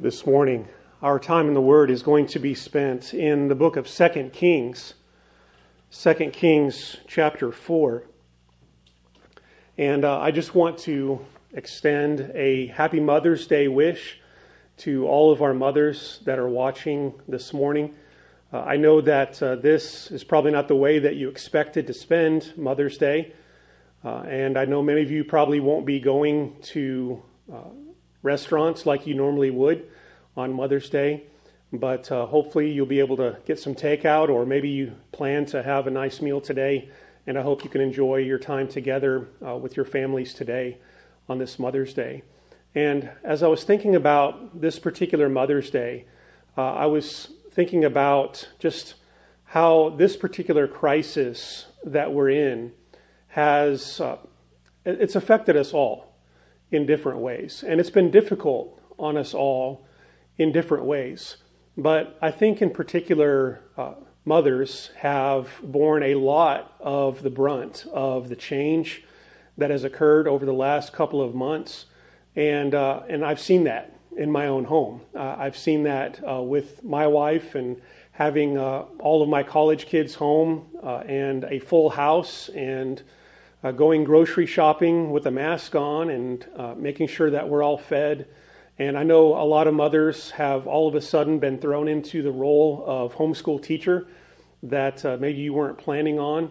this morning. Our time in the Word is going to be spent in the book of 2 Kings, 2 Kings chapter 4. And uh, I just want to extend a happy Mother's Day wish to all of our mothers that are watching this morning. Uh, I know that uh, this is probably not the way that you expected to spend Mother's Day. Uh, and I know many of you probably won't be going to uh, restaurants like you normally would on Mother's Day. But uh, hopefully, you'll be able to get some takeout, or maybe you plan to have a nice meal today. And I hope you can enjoy your time together uh, with your families today on this Mother's Day. And as I was thinking about this particular Mother's Day, uh, I was thinking about just how this particular crisis that we're in has uh, it's affected us all in different ways. And it's been difficult on us all in different ways. But I think, in particular, uh, mothers have borne a lot of the brunt of the change that has occurred over the last couple of months. And, uh, and I've seen that in my own home. Uh, I've seen that uh, with my wife and having uh, all of my college kids home uh, and a full house and uh, going grocery shopping with a mask on and uh, making sure that we're all fed. And I know a lot of mothers have all of a sudden been thrown into the role of homeschool teacher that uh, maybe you weren't planning on.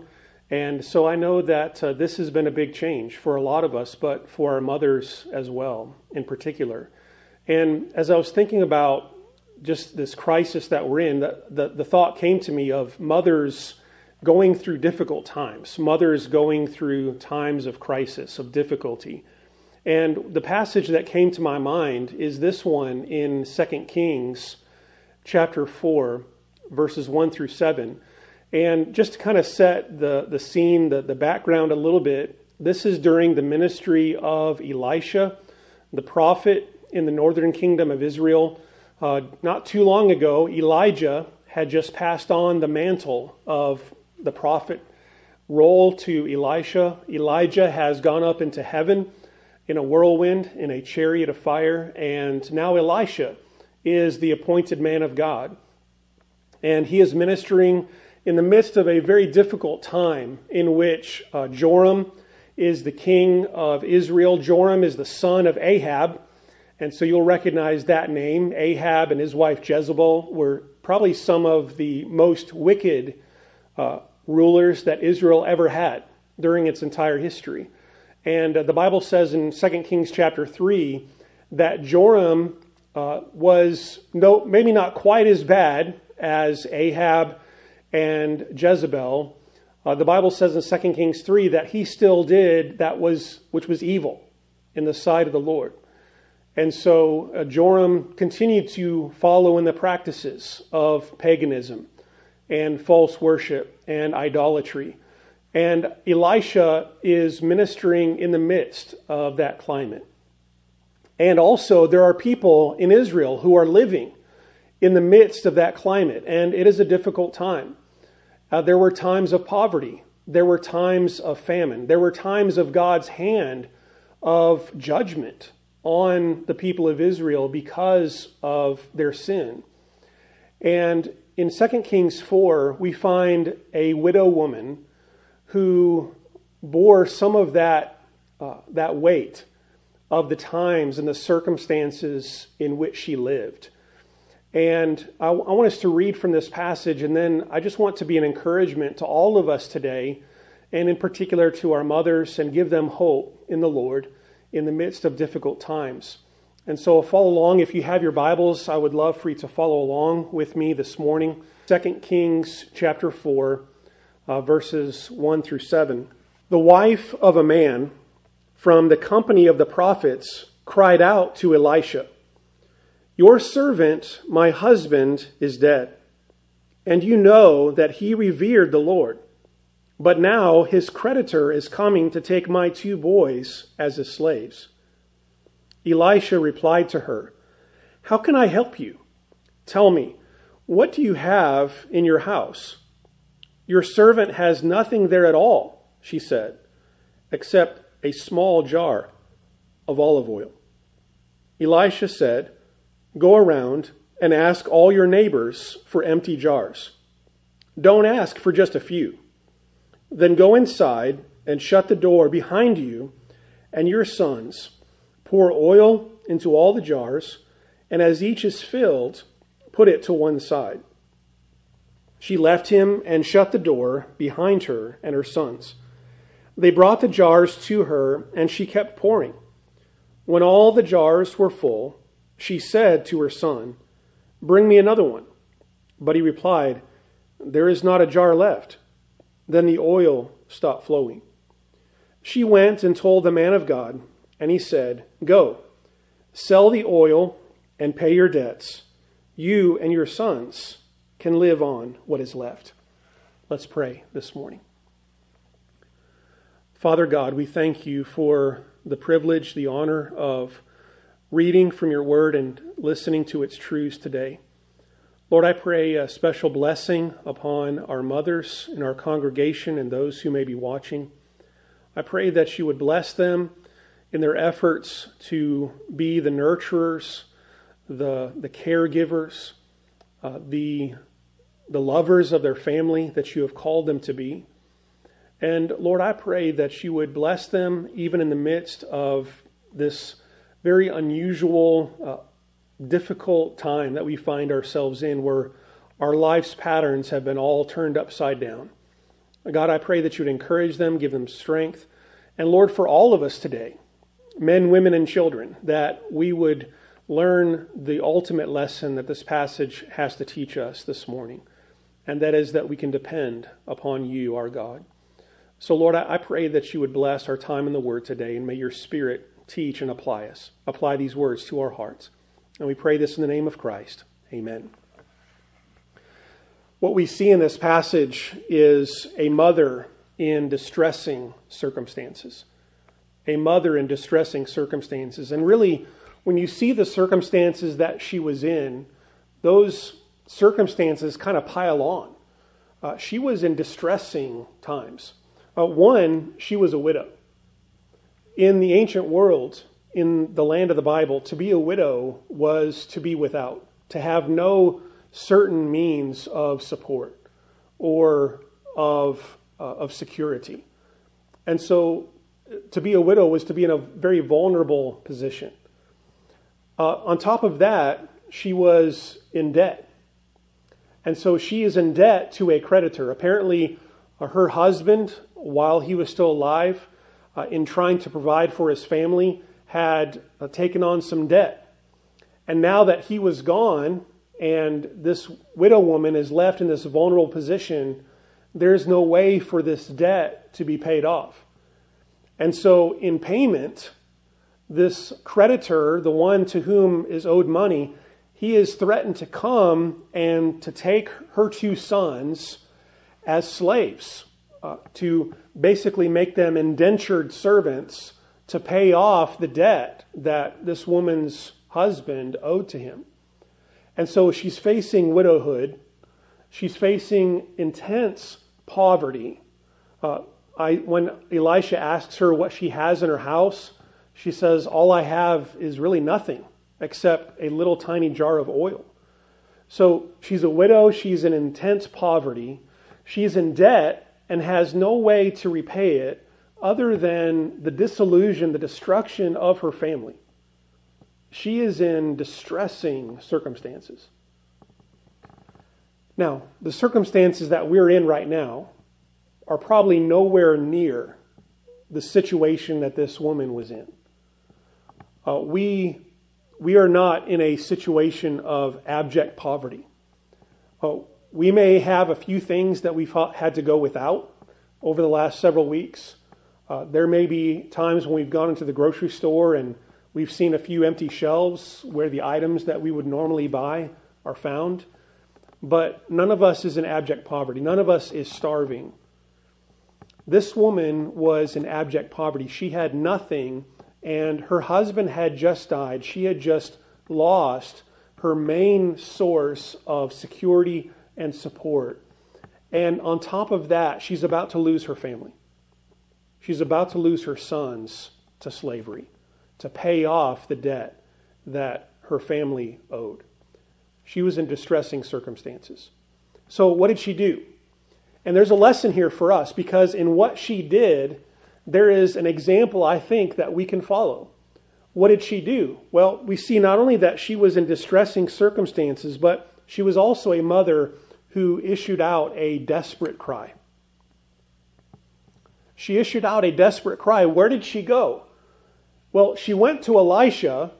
And so I know that uh, this has been a big change for a lot of us, but for our mothers as well, in particular. And as I was thinking about just this crisis that we're in, the, the, the thought came to me of mothers going through difficult times, mothers going through times of crisis, of difficulty. And the passage that came to my mind is this one in 2 Kings chapter 4, verses 1 through 7. And just to kind of set the, the scene, the, the background a little bit, this is during the ministry of Elisha, the prophet in the northern kingdom of Israel. Uh, not too long ago, Elijah had just passed on the mantle of the prophet role to Elisha. Elijah has gone up into heaven in a whirlwind, in a chariot of fire, and now Elisha is the appointed man of God. And he is ministering in the midst of a very difficult time in which uh, Joram is the king of Israel. Joram is the son of Ahab. And so you'll recognize that name. Ahab and his wife Jezebel were probably some of the most wicked uh, rulers that Israel ever had during its entire history. And uh, the Bible says in 2 Kings chapter 3 that Joram uh, was no, maybe not quite as bad as Ahab and Jezebel. Uh, the Bible says in 2 Kings 3 that he still did that was which was evil in the sight of the Lord. And so uh, Joram continued to follow in the practices of paganism and false worship and idolatry. And Elisha is ministering in the midst of that climate. And also, there are people in Israel who are living in the midst of that climate, and it is a difficult time. Uh, there were times of poverty, there were times of famine, there were times of God's hand of judgment on the people of Israel because of their sin. And in 2 Kings 4, we find a widow woman who bore some of that, uh, that weight of the times and the circumstances in which she lived. And I, I want us to read from this passage, and then I just want to be an encouragement to all of us today, and in particular to our mothers, and give them hope in the Lord in the midst of difficult times. And so follow along. If you have your Bibles, I would love for you to follow along with me this morning. 2 Kings chapter 4, uh, verses 1 through 7. The wife of a man from the company of the prophets cried out to Elisha, Your servant, my husband, is dead, and you know that he revered the Lord. But now his creditor is coming to take my two boys as his slaves. Elisha replied to her, How can I help you? Tell me, what do you have in your house? Your servant has nothing there at all, she said, except a small jar of olive oil. Elisha said, Go around and ask all your neighbors for empty jars. Don't ask for just a few. Then go inside and shut the door behind you and your sons. Pour oil into all the jars, and as each is filled, put it to one side. She left him and shut the door behind her and her sons. They brought the jars to her, and she kept pouring. When all the jars were full, she said to her son, Bring me another one. But he replied, There is not a jar left. Then the oil stopped flowing. She went and told the man of God, and he said, Go, sell the oil and pay your debts. You and your sons can live on what is left. Let's pray this morning. Father God, we thank you for the privilege, the honor of reading from your word and listening to its truths today. Lord, I pray a special blessing upon our mothers in our congregation and those who may be watching. I pray that you would bless them in their efforts to be the nurturers, the, the caregivers, uh, the, the lovers of their family that you have called them to be. And Lord, I pray that you would bless them even in the midst of this very unusual, uh, difficult time that we find ourselves in where our life's patterns have been all turned upside down. God, I pray that you would encourage them, give them strength. And Lord, for all of us today, men, women, and children, that we would learn the ultimate lesson that this passage has to teach us this morning. And that is that we can depend upon you, our God. So, Lord, I pray that you would bless our time in the Word today, and may your Spirit teach and apply us, apply these words to our hearts. And we pray this in the name of Christ. Amen. What we see in this passage is a mother in distressing circumstances. A mother in distressing circumstances. And really, when you see the circumstances that she was in, those circumstances kind of pile on. Uh, she was in distressing times. Uh, one, she was a widow. In the ancient world, in the land of the Bible, to be a widow was to be without, to have no certain means of support or of, uh, of security. And so to be a widow was to be in a very vulnerable position. Uh, on top of that, she was in debt. And so she is in debt to a creditor. Apparently, uh, her husband while he was still alive, uh, in trying to provide for his family, had uh, taken on some debt. And now that he was gone and this widow woman is left in this vulnerable position, there's no way for this debt to be paid off. And so, in payment, this creditor, the one to whom is owed money, he is threatened to come and to take her two sons as slaves uh, to basically make them indentured servants to pay off the debt that this woman's husband owed to him. And so she's facing widowhood. She's facing intense poverty. Uh, I, when Elisha asks her what she has in her house, she says, All I have is really nothing except a little tiny jar of oil. So she's a widow. She's in intense poverty. She's in debt and has no way to repay it other than the disillusion, the destruction of her family. She is in distressing circumstances. Now, the circumstances that we're in right now are probably nowhere near the situation that this woman was in. Uh, we, we are not in a situation of abject poverty. Uh, we may have a few things that we've had to go without over the last several weeks. Uh, there may be times when we've gone into the grocery store and we've seen a few empty shelves where the items that we would normally buy are found. But none of us is in abject poverty. None of us is starving. This woman was in abject poverty. She had nothing, and her husband had just died. She had just lost her main source of security and support. And on top of that, she's about to lose her family. She's about to lose her sons to slavery, to pay off the debt that her family owed. She was in distressing circumstances. So, what did she do? And there's a lesson here for us because in what she did, there is an example, I think, that we can follow. What did she do? Well, we see not only that she was in distressing circumstances, but she was also a mother who issued out a desperate cry. She issued out a desperate cry. Where did she go? Well, she went to Elisha.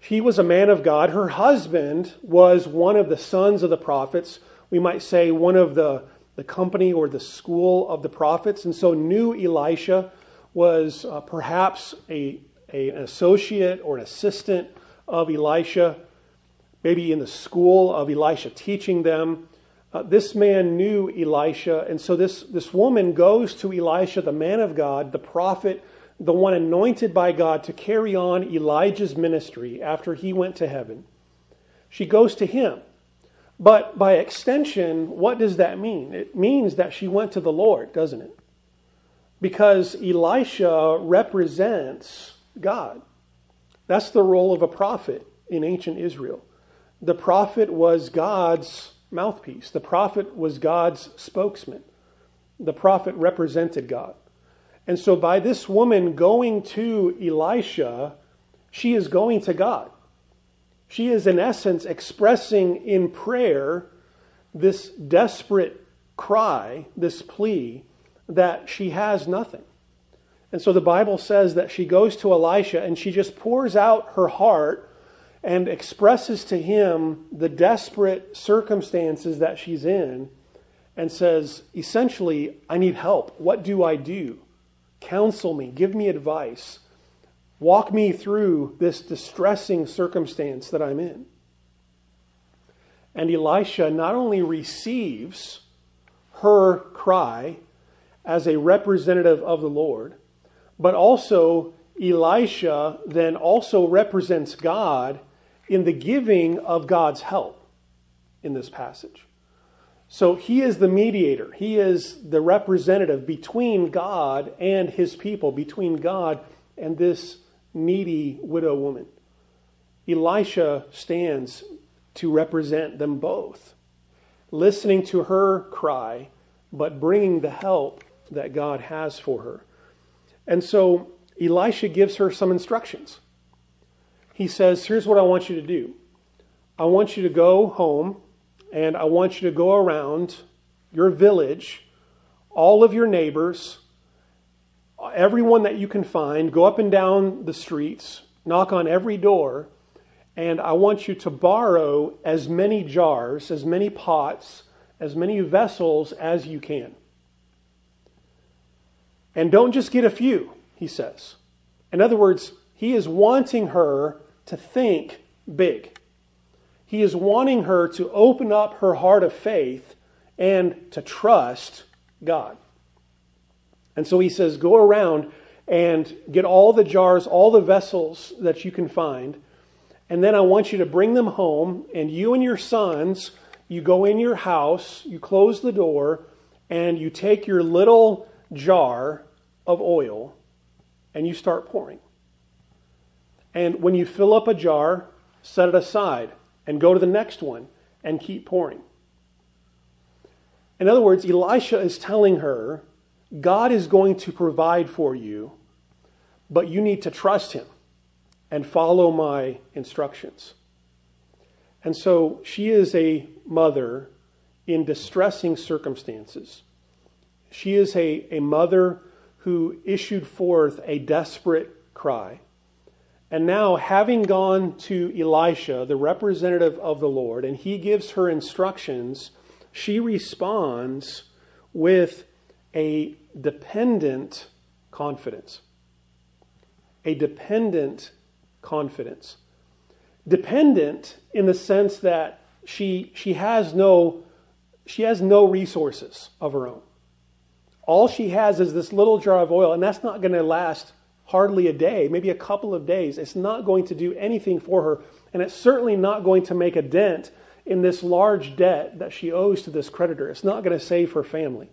He was a man of God. Her husband was one of the sons of the prophets. We might say one of the, the company or the school of the prophets. And so, knew Elisha was uh, perhaps a, a, an associate or an assistant of Elisha, maybe in the school of Elisha, teaching them. Uh, this man knew Elisha, and so this, this woman goes to Elisha, the man of God, the prophet the one anointed by God to carry on Elijah's ministry after he went to heaven. She goes to him. But by extension, what does that mean? It means that she went to the Lord, doesn't it? Because Elisha represents God. That's the role of a prophet in ancient Israel. The prophet was God's mouthpiece, the prophet was God's spokesman. The prophet represented God. And so, by this woman going to Elisha, she is going to God. She is, in essence, expressing in prayer this desperate cry, this plea that she has nothing. And so the Bible says that she goes to Elisha and she just pours out her heart and expresses to him the desperate circumstances that she's in and says, essentially, I need help. What do I do? Counsel me, give me advice, walk me through this distressing circumstance that I'm in. And Elisha not only receives her cry as a representative of the Lord, but also Elisha then also represents God in the giving of God's help in this passage. So he is the mediator, he is the representative between God and his people, between God and this needy widow woman. Elisha stands to represent them both, listening to her cry, but bringing the help that God has for her. And so Elisha gives her some instructions. He says, Here's what I want you to do I want you to go home and I want you to go around your village, all of your neighbors, everyone that you can find, go up and down the streets, knock on every door, and I want you to borrow as many jars, as many pots, as many vessels as you can. And don't just get a few, he says. In other words, he is wanting her to think big. He is wanting her to open up her heart of faith and to trust God. And so he says, Go around and get all the jars, all the vessels that you can find. And then I want you to bring them home, and you and your sons, you go in your house, you close the door, and you take your little jar of oil and you start pouring. And when you fill up a jar, set it aside and go to the next one and keep pouring. In other words, Elisha is telling her, God is going to provide for you, but you need to trust him and follow my instructions. And so she is a mother in distressing circumstances. She is a, a mother who issued forth a desperate cry. And now, having gone to Elisha, the representative of the Lord, and he gives her instructions, she responds with a dependent confidence. A dependent confidence. Dependent in the sense that she, she, has no, she has no resources of her own. All she has is this little jar of oil, and that's not going to last hardly a day, maybe a couple of days. It's not going to do anything for her, and it's certainly not going to make a dent in this large debt that she owes to this creditor. It's not going to save her family.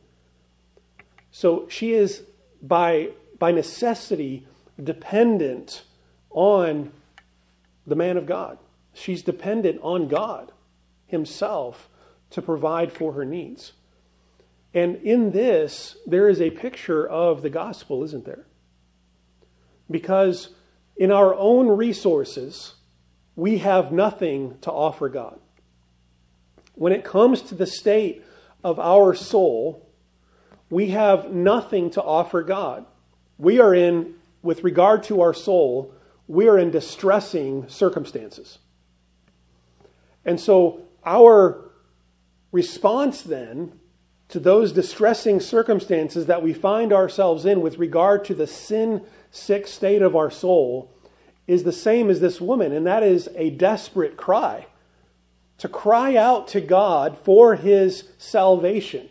So she is, by, by necessity, dependent on the man of God, She's dependent on God Himself to provide for her needs. And in this, there is a picture of the gospel, isn't there? Because in our own resources, we have nothing to offer God. When it comes to the state of our soul, we have nothing to offer God. We are in, with regard to our soul, we are in distressing circumstances. And so our response then to those distressing circumstances that we find ourselves in with regard to the sin sick state of our soul is the same as this woman, and that is a desperate cry to cry out to God for his salvation.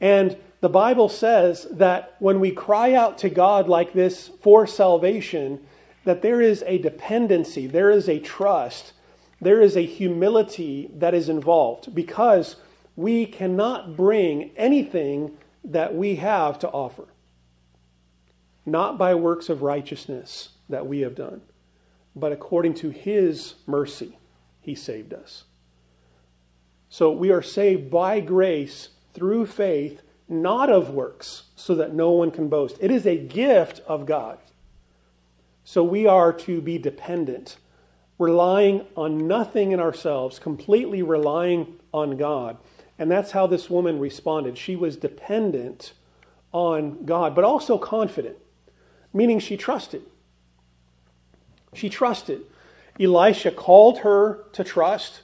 And the Bible says that when we cry out to God like this for salvation, that there is a dependency, there is a trust, there is a humility that is involved because we cannot bring anything that we have to offer. Not by works of righteousness that we have done, but according to His mercy, He saved us. So we are saved by grace through faith, not of works, so that no one can boast. It is a gift of God. So we are to be dependent, relying on nothing in ourselves, completely relying on God. And that's how this woman responded. She was dependent on God, but also confident, meaning she trusted. She trusted. Elisha called her to trust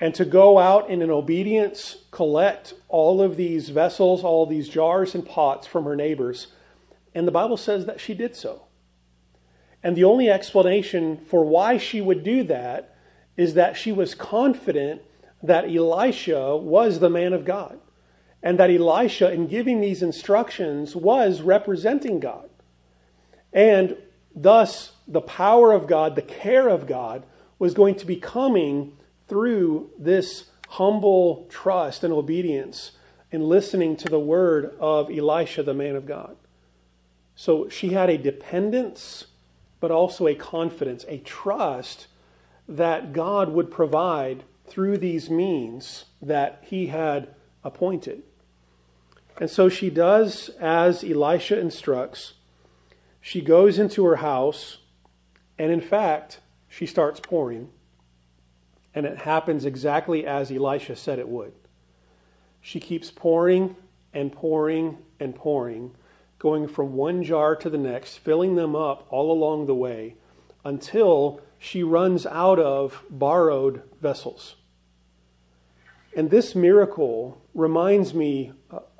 and to go out and in obedience collect all of these vessels, all these jars and pots from her neighbors. And the Bible says that she did so. And the only explanation for why she would do that is that she was confident that Elisha was the man of God and that Elisha, in giving these instructions, was representing God. And thus, the power of God, the care of God, was going to be coming through this humble trust and obedience in listening to the word of Elisha, the man of God. So she had a dependence, but also a confidence, a trust that God would provide through these means that he had appointed. And so she does as Elisha instructs. She goes into her house, and in fact, she starts pouring. And it happens exactly as Elisha said it would. She keeps pouring and pouring and pouring, going from one jar to the next, filling them up all along the way until she runs out of borrowed vessels. And this miracle reminds me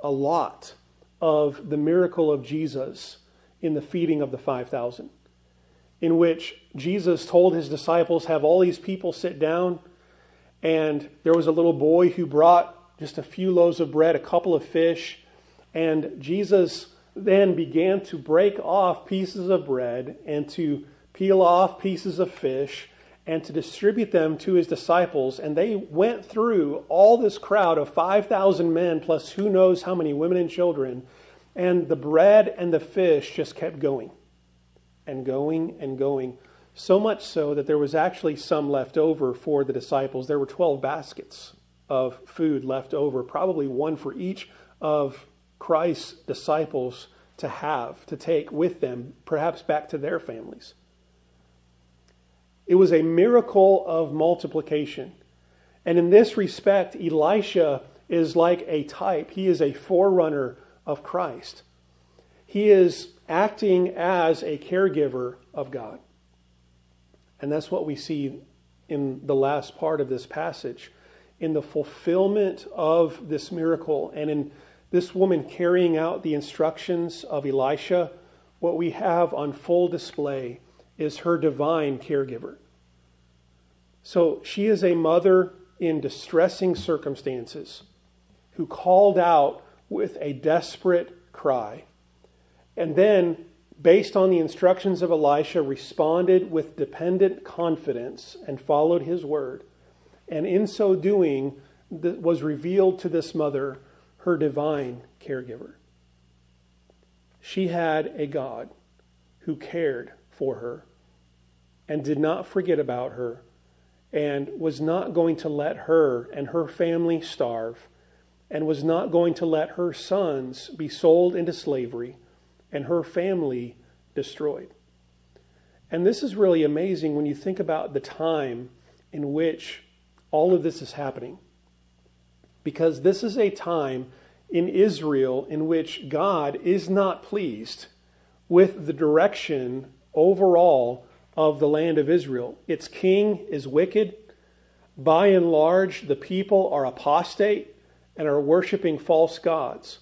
a lot of the miracle of Jesus in the feeding of the 5,000, in which Jesus told his disciples, Have all these people sit down. And there was a little boy who brought just a few loaves of bread, a couple of fish. And Jesus then began to break off pieces of bread and to peel off pieces of fish and to distribute them to his disciples. And they went through all this crowd of 5,000 men, plus who knows how many women and children. And the bread and the fish just kept going and going and going. So much so that there was actually some left over for the disciples. There were 12 baskets of food left over, probably one for each of Christ's disciples to have, to take with them, perhaps back to their families. It was a miracle of multiplication. And in this respect, Elisha is like a type, he is a forerunner of Christ. He is acting as a caregiver of God. And that's what we see in the last part of this passage. In the fulfillment of this miracle and in this woman carrying out the instructions of Elisha, what we have on full display is her divine caregiver. So she is a mother in distressing circumstances who called out with a desperate cry. And then, based on the instructions of Elisha, responded with dependent confidence and followed his word. And in so doing, was revealed to this mother her divine caregiver. She had a God who cared for her and did not forget about her and was not going to let her and her family starve and was not going to let her sons be sold into slavery and her family destroyed. And this is really amazing when you think about the time in which all of this is happening. Because this is a time in Israel in which God is not pleased with the direction overall of the land of Israel. Its king is wicked. By and large, the people are apostate and are worshiping false gods.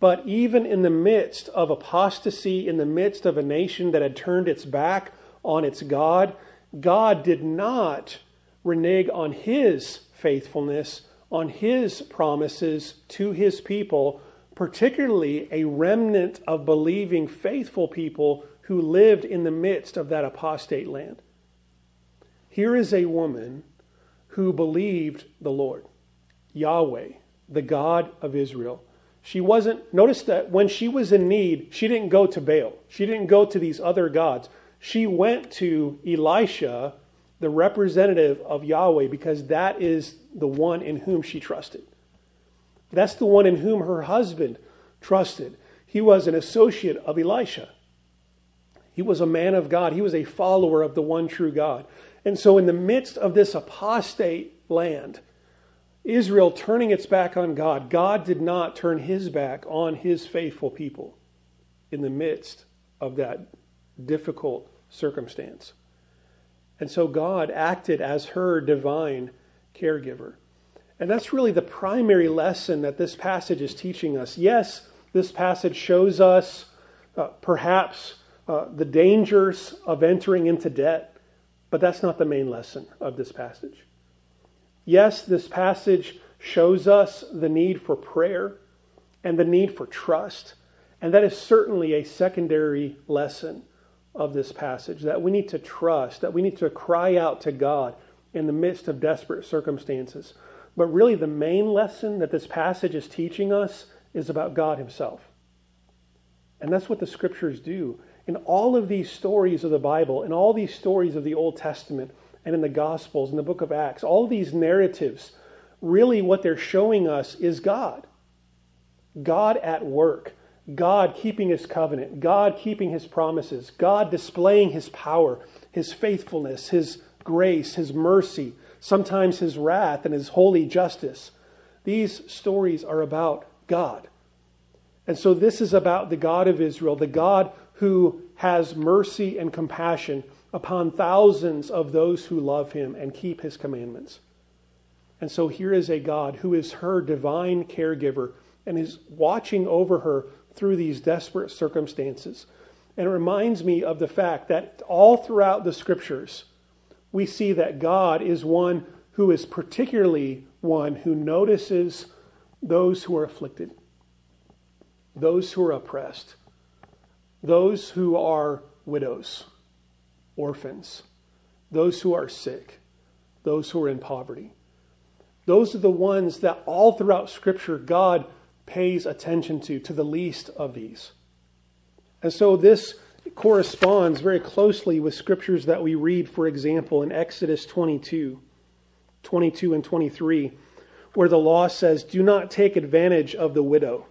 But even in the midst of apostasy, in the midst of a nation that had turned its back on its God, God did not renege on his faithfulness, on his promises to his people, particularly a remnant of believing, faithful people who lived in the midst of that apostate land. Here is a woman who believed the Lord, Yahweh, the God of Israel. She wasn't, notice that when she was in need, she didn't go to Baal. She didn't go to these other gods. She went to Elisha, the representative of Yahweh, because that is the one in whom she trusted. That's the one in whom her husband trusted. He was an associate of Elisha. He was a man of God. He was a follower of the one true God. And so, in the midst of this apostate land, Israel turning its back on God, God did not turn his back on his faithful people in the midst of that difficult circumstance. And so God acted as her divine caregiver. And that's really the primary lesson that this passage is teaching us. Yes, this passage shows us uh, perhaps uh, the dangers of entering into debt, but that's not the main lesson of this passage. Yes, this passage shows us the need for prayer and the need for trust, and that is certainly a secondary lesson of this passage that we need to trust, that we need to cry out to God in the midst of desperate circumstances. But really, the main lesson that this passage is teaching us is about God Himself. And that's what the scriptures do in all of these stories of the Bible, in all these stories of the Old Testament, and in the Gospels, in the book of Acts, all these narratives, really what they're showing us is God. God at work. God keeping his covenant. God keeping his promises. God displaying his power, his faithfulness, his grace, his mercy, sometimes his wrath and his holy justice. These stories are about God. And so this is about the God of Israel, the God who has mercy and compassion upon thousands of those who love him and keep his commandments. And so here is a God who is her divine caregiver and is watching over her through these desperate circumstances. And it reminds me of the fact that all throughout the scriptures, we see that God is one who is particularly one who notices those who are afflicted, those who are oppressed, those who are widows, orphans, those who are sick, those who are in poverty. Those are the ones that all throughout Scripture God pays attention to, to the least of these. And so this corresponds very closely with scriptures that we read, for example, in Exodus 22, 22 and 23, where the law says, Do not take advantage of the widow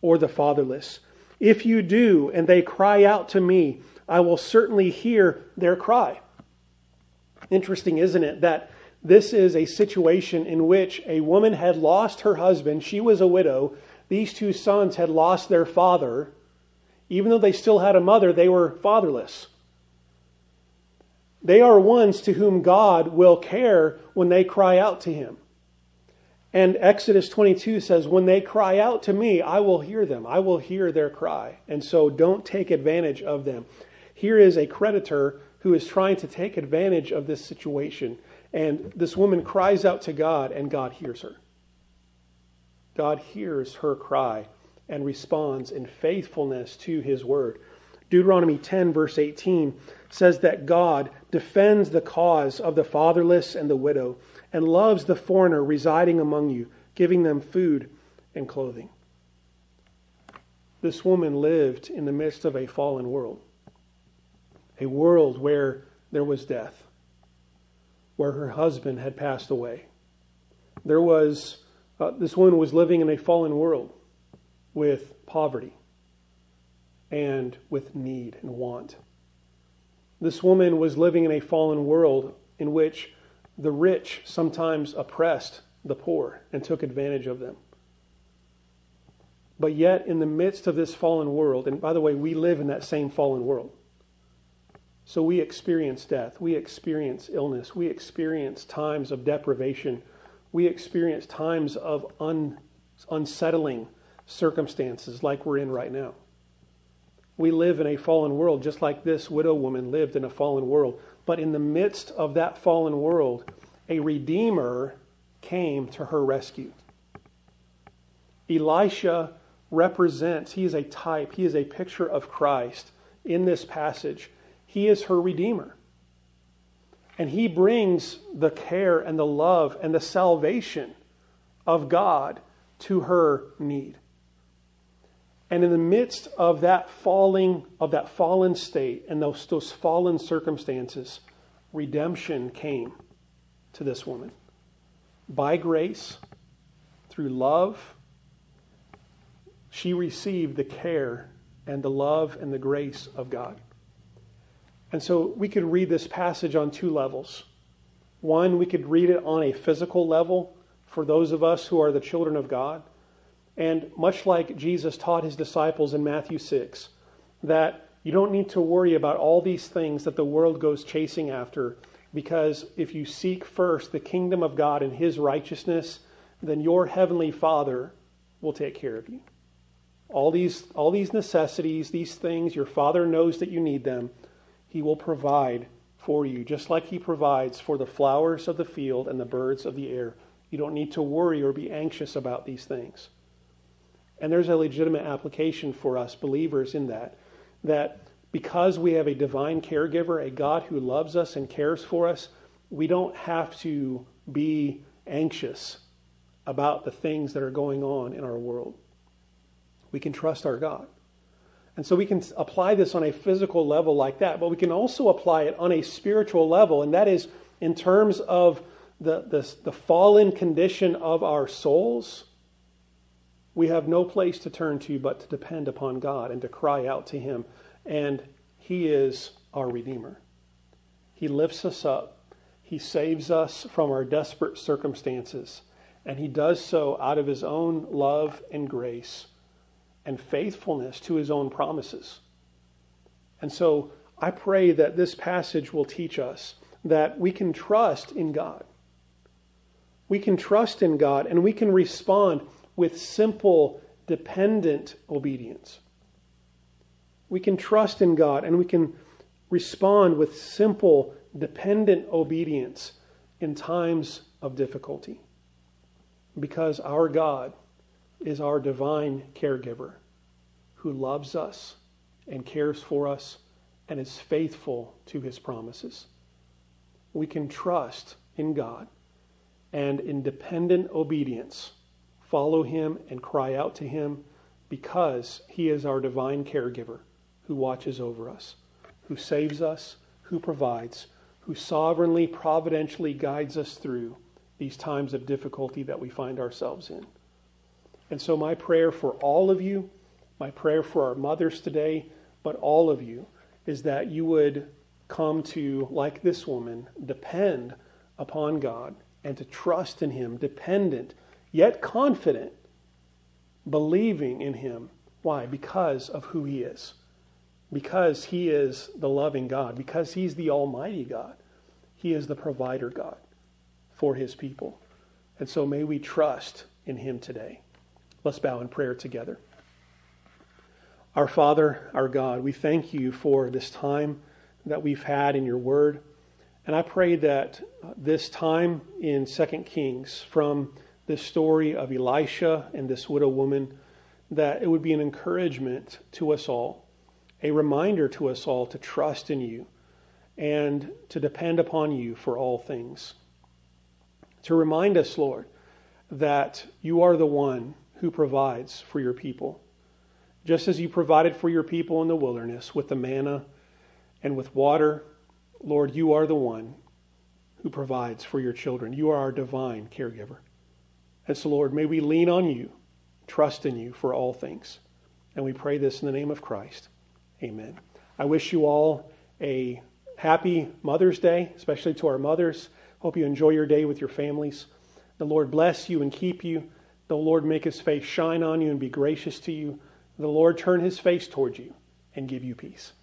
or the fatherless if you do, and they cry out to me, I will certainly hear their cry. Interesting, isn't it, that this is a situation in which a woman had lost her husband. She was a widow. These two sons had lost their father. Even though they still had a mother, they were fatherless. They are ones to whom God will care when they cry out to him. And Exodus 22 says, When they cry out to me, I will hear them. I will hear their cry. And so don't take advantage of them. Here is a creditor who is trying to take advantage of this situation. And this woman cries out to God, and God hears her. God hears her cry and responds in faithfulness to his word. Deuteronomy 10, verse 18 says that God defends the cause of the fatherless and the widow and loves the foreigner residing among you, giving them food and clothing. This woman lived in the midst of a fallen world, a world where there was death, where her husband had passed away. There was, uh, this woman was living in a fallen world with poverty and with need and want. This woman was living in a fallen world in which the rich sometimes oppressed the poor and took advantage of them. But yet, in the midst of this fallen world, and by the way, we live in that same fallen world. So we experience death, we experience illness, we experience times of deprivation, we experience times of un, unsettling circumstances like we're in right now. We live in a fallen world just like this widow woman lived in a fallen world. But in the midst of that fallen world, a redeemer came to her rescue. Elisha represents, he is a type, he is a picture of Christ in this passage. He is her redeemer. And he brings the care and the love and the salvation of God to her need. And in the midst of that falling, of that fallen state and those, those fallen circumstances, redemption came to this woman. By grace, through love, she received the care and the love and the grace of God. And so we could read this passage on two levels. One, we could read it on a physical level for those of us who are the children of God. And much like Jesus taught his disciples in Matthew 6, that you don't need to worry about all these things that the world goes chasing after, because if you seek first the kingdom of God and his righteousness, then your heavenly Father will take care of you. All these, all these necessities, these things, your Father knows that you need them. He will provide for you, just like He provides for the flowers of the field and the birds of the air. You don't need to worry or be anxious about these things. And there's a legitimate application for us believers in that. That because we have a divine caregiver, a God who loves us and cares for us, we don't have to be anxious about the things that are going on in our world. We can trust our God. And so we can apply this on a physical level like that, but we can also apply it on a spiritual level, and that is in terms of the, the, the fallen condition of our souls we have no place to turn to but to depend upon God and to cry out to Him. And He is our Redeemer. He lifts us up, He saves us from our desperate circumstances, and He does so out of His own love and grace and faithfulness to His own promises. And so I pray that this passage will teach us that we can trust in God. We can trust in God and we can respond with simple, dependent obedience. We can trust in God and we can respond with simple, dependent obedience in times of difficulty. Because our God is our divine caregiver who loves us and cares for us and is faithful to his promises. We can trust in God and in dependent obedience follow him and cry out to him because he is our divine caregiver who watches over us, who saves us, who provides, who sovereignly, providentially guides us through these times of difficulty that we find ourselves in. And so, my prayer for all of you, my prayer for our mothers today, but all of you, is that you would come to, like this woman, depend upon God and to trust in Him, dependent yet confident, believing in him. Why? Because of who he is. Because he is the loving God. Because he's the Almighty God. He is the provider God for his people. And so may we trust in him today. Let's bow in prayer together. Our Father, our God, we thank you for this time that we've had in your word. And I pray that this time in 2 Kings, from this story of Elisha and this widow woman, that it would be an encouragement to us all, a reminder to us all to trust in you and to depend upon you for all things. To remind us, Lord, that you are the one who provides for your people. Just as you provided for your people in the wilderness with the manna and with water, Lord, you are the one who provides for your children. You are our divine caregiver. And so, Lord, may we lean on you, trust in you for all things. And we pray this in the name of Christ. Amen. I wish you all a happy Mother's Day, especially to our mothers. Hope you enjoy your day with your families. The Lord bless you and keep you. The Lord make his face shine on you and be gracious to you. The Lord turn his face toward you and give you peace.